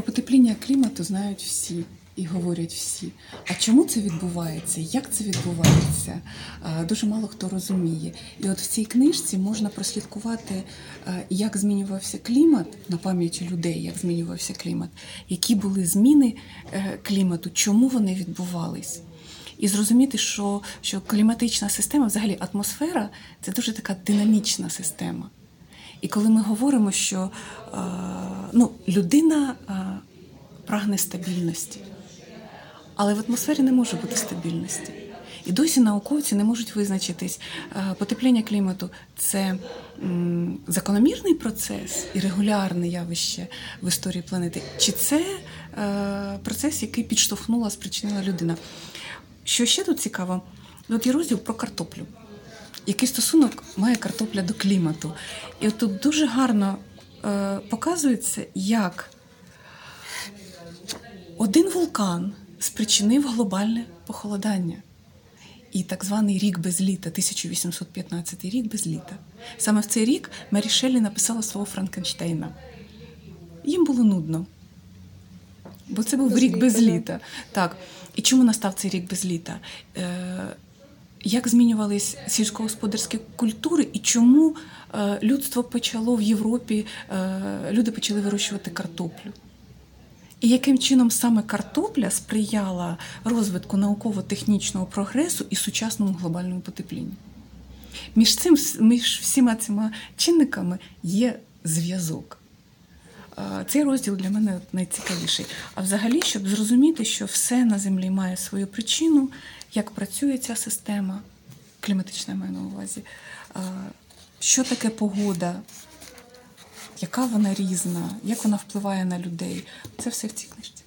Потепління клімату знають всі і говорять всі. А чому це відбувається? Як це відбувається? Дуже мало хто розуміє. І от в цій книжці можна прослідкувати, як змінювався клімат на пам'яті людей, як змінювався клімат, які були зміни е, клімату, чому вони відбувались. І зрозуміти, що, що кліматична система, взагалі атмосфера це дуже така динамічна система. І коли ми говоримо, що е, ну, людина е, прагне стабільності, але в атмосфері не може бути стабільності. І досі науковці не можуть визначитись, е, потепління клімату це закономірний процес і регулярне явище в історії планети, чи це процес, який підштовхнула, спричинила людина. Що ще тут цікаво, от є розділ про картоплю. Який стосунок має картопля до клімату? І от тут дуже гарно е, показується, як один вулкан спричинив глобальне похолодання. І так званий рік без літа, 1815 рік без літа. Саме в цей рік Мері Шеллі написала свого Франкенштейна. Їм було нудно, бо це був Без рік без літа, да. літа. Так. І чому настав цей рік без літа? Е, як змінювались сільськогосподарські культури, і чому е, людство почало в Європі, е, люди почали вирощувати картоплю? І яким чином саме картопля сприяла розвитку науково-технічного прогресу і сучасному глобальному потеплінню? Між цим, між всіма цими чинниками є зв'язок. Е, Цей розділ для мене найцікавіший. А взагалі, щоб зрозуміти, що все на землі має свою причину, як працює ця система, кліматична маю на увазі, е, що таке погода, яка вона різна, як вона впливає на людей. Це все в цій книжці.